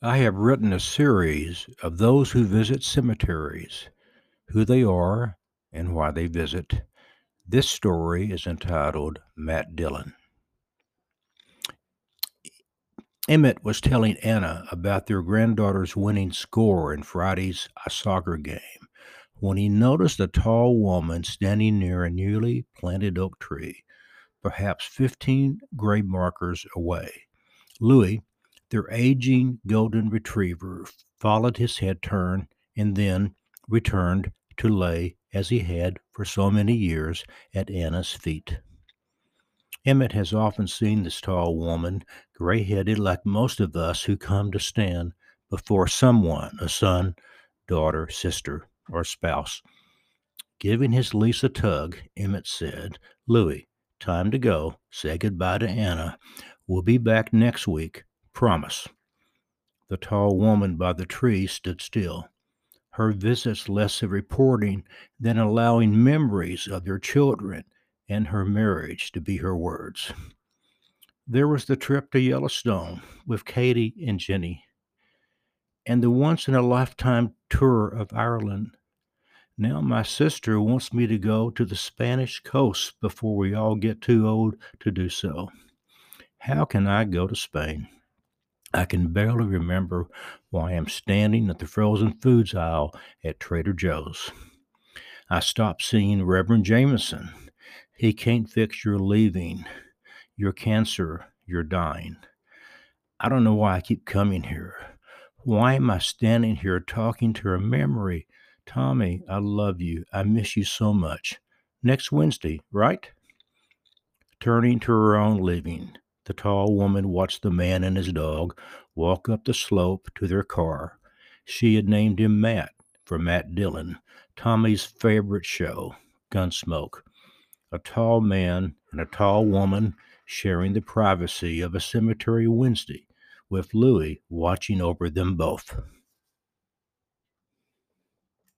I have written a series of those who visit cemeteries, who they are, and why they visit. This story is entitled Matt Dillon. Emmett was telling Anna about their granddaughter's winning score in Friday's soccer game when he noticed a tall woman standing near a newly planted oak tree, perhaps 15 grave markers away. Louis, their aging golden retriever, followed his head turn and then returned to lay as he had for so many years at Anna's feet. Emmett has often seen this tall woman, gray headed like most of us who come to stand before someone, a son, daughter, sister, or spouse. Giving his lease a tug, Emmett said, Louis, time to go. Say goodbye to Anna. We'll be back next week. Promise. The tall woman by the tree stood still. Her visits less of reporting than allowing memories of their children and her marriage to be her words. There was the trip to Yellowstone with Katie and Jenny, and the once in a lifetime tour of Ireland. Now my sister wants me to go to the Spanish coast before we all get too old to do so. How can I go to Spain? I can barely remember why I'm standing at the frozen foods aisle at Trader Joe's. I stopped seeing Reverend Jameson he can't fix your leaving, your cancer, your dying. I don't know why I keep coming here. Why am I standing here talking to her memory? Tommy, I love you. I miss you so much. Next Wednesday, right? Turning to her own living, the tall woman watched the man and his dog walk up the slope to their car. She had named him Matt for Matt Dillon, Tommy's favorite show, Gunsmoke a tall man and a tall woman sharing the privacy of a cemetery Wednesday, with Louis watching over them both.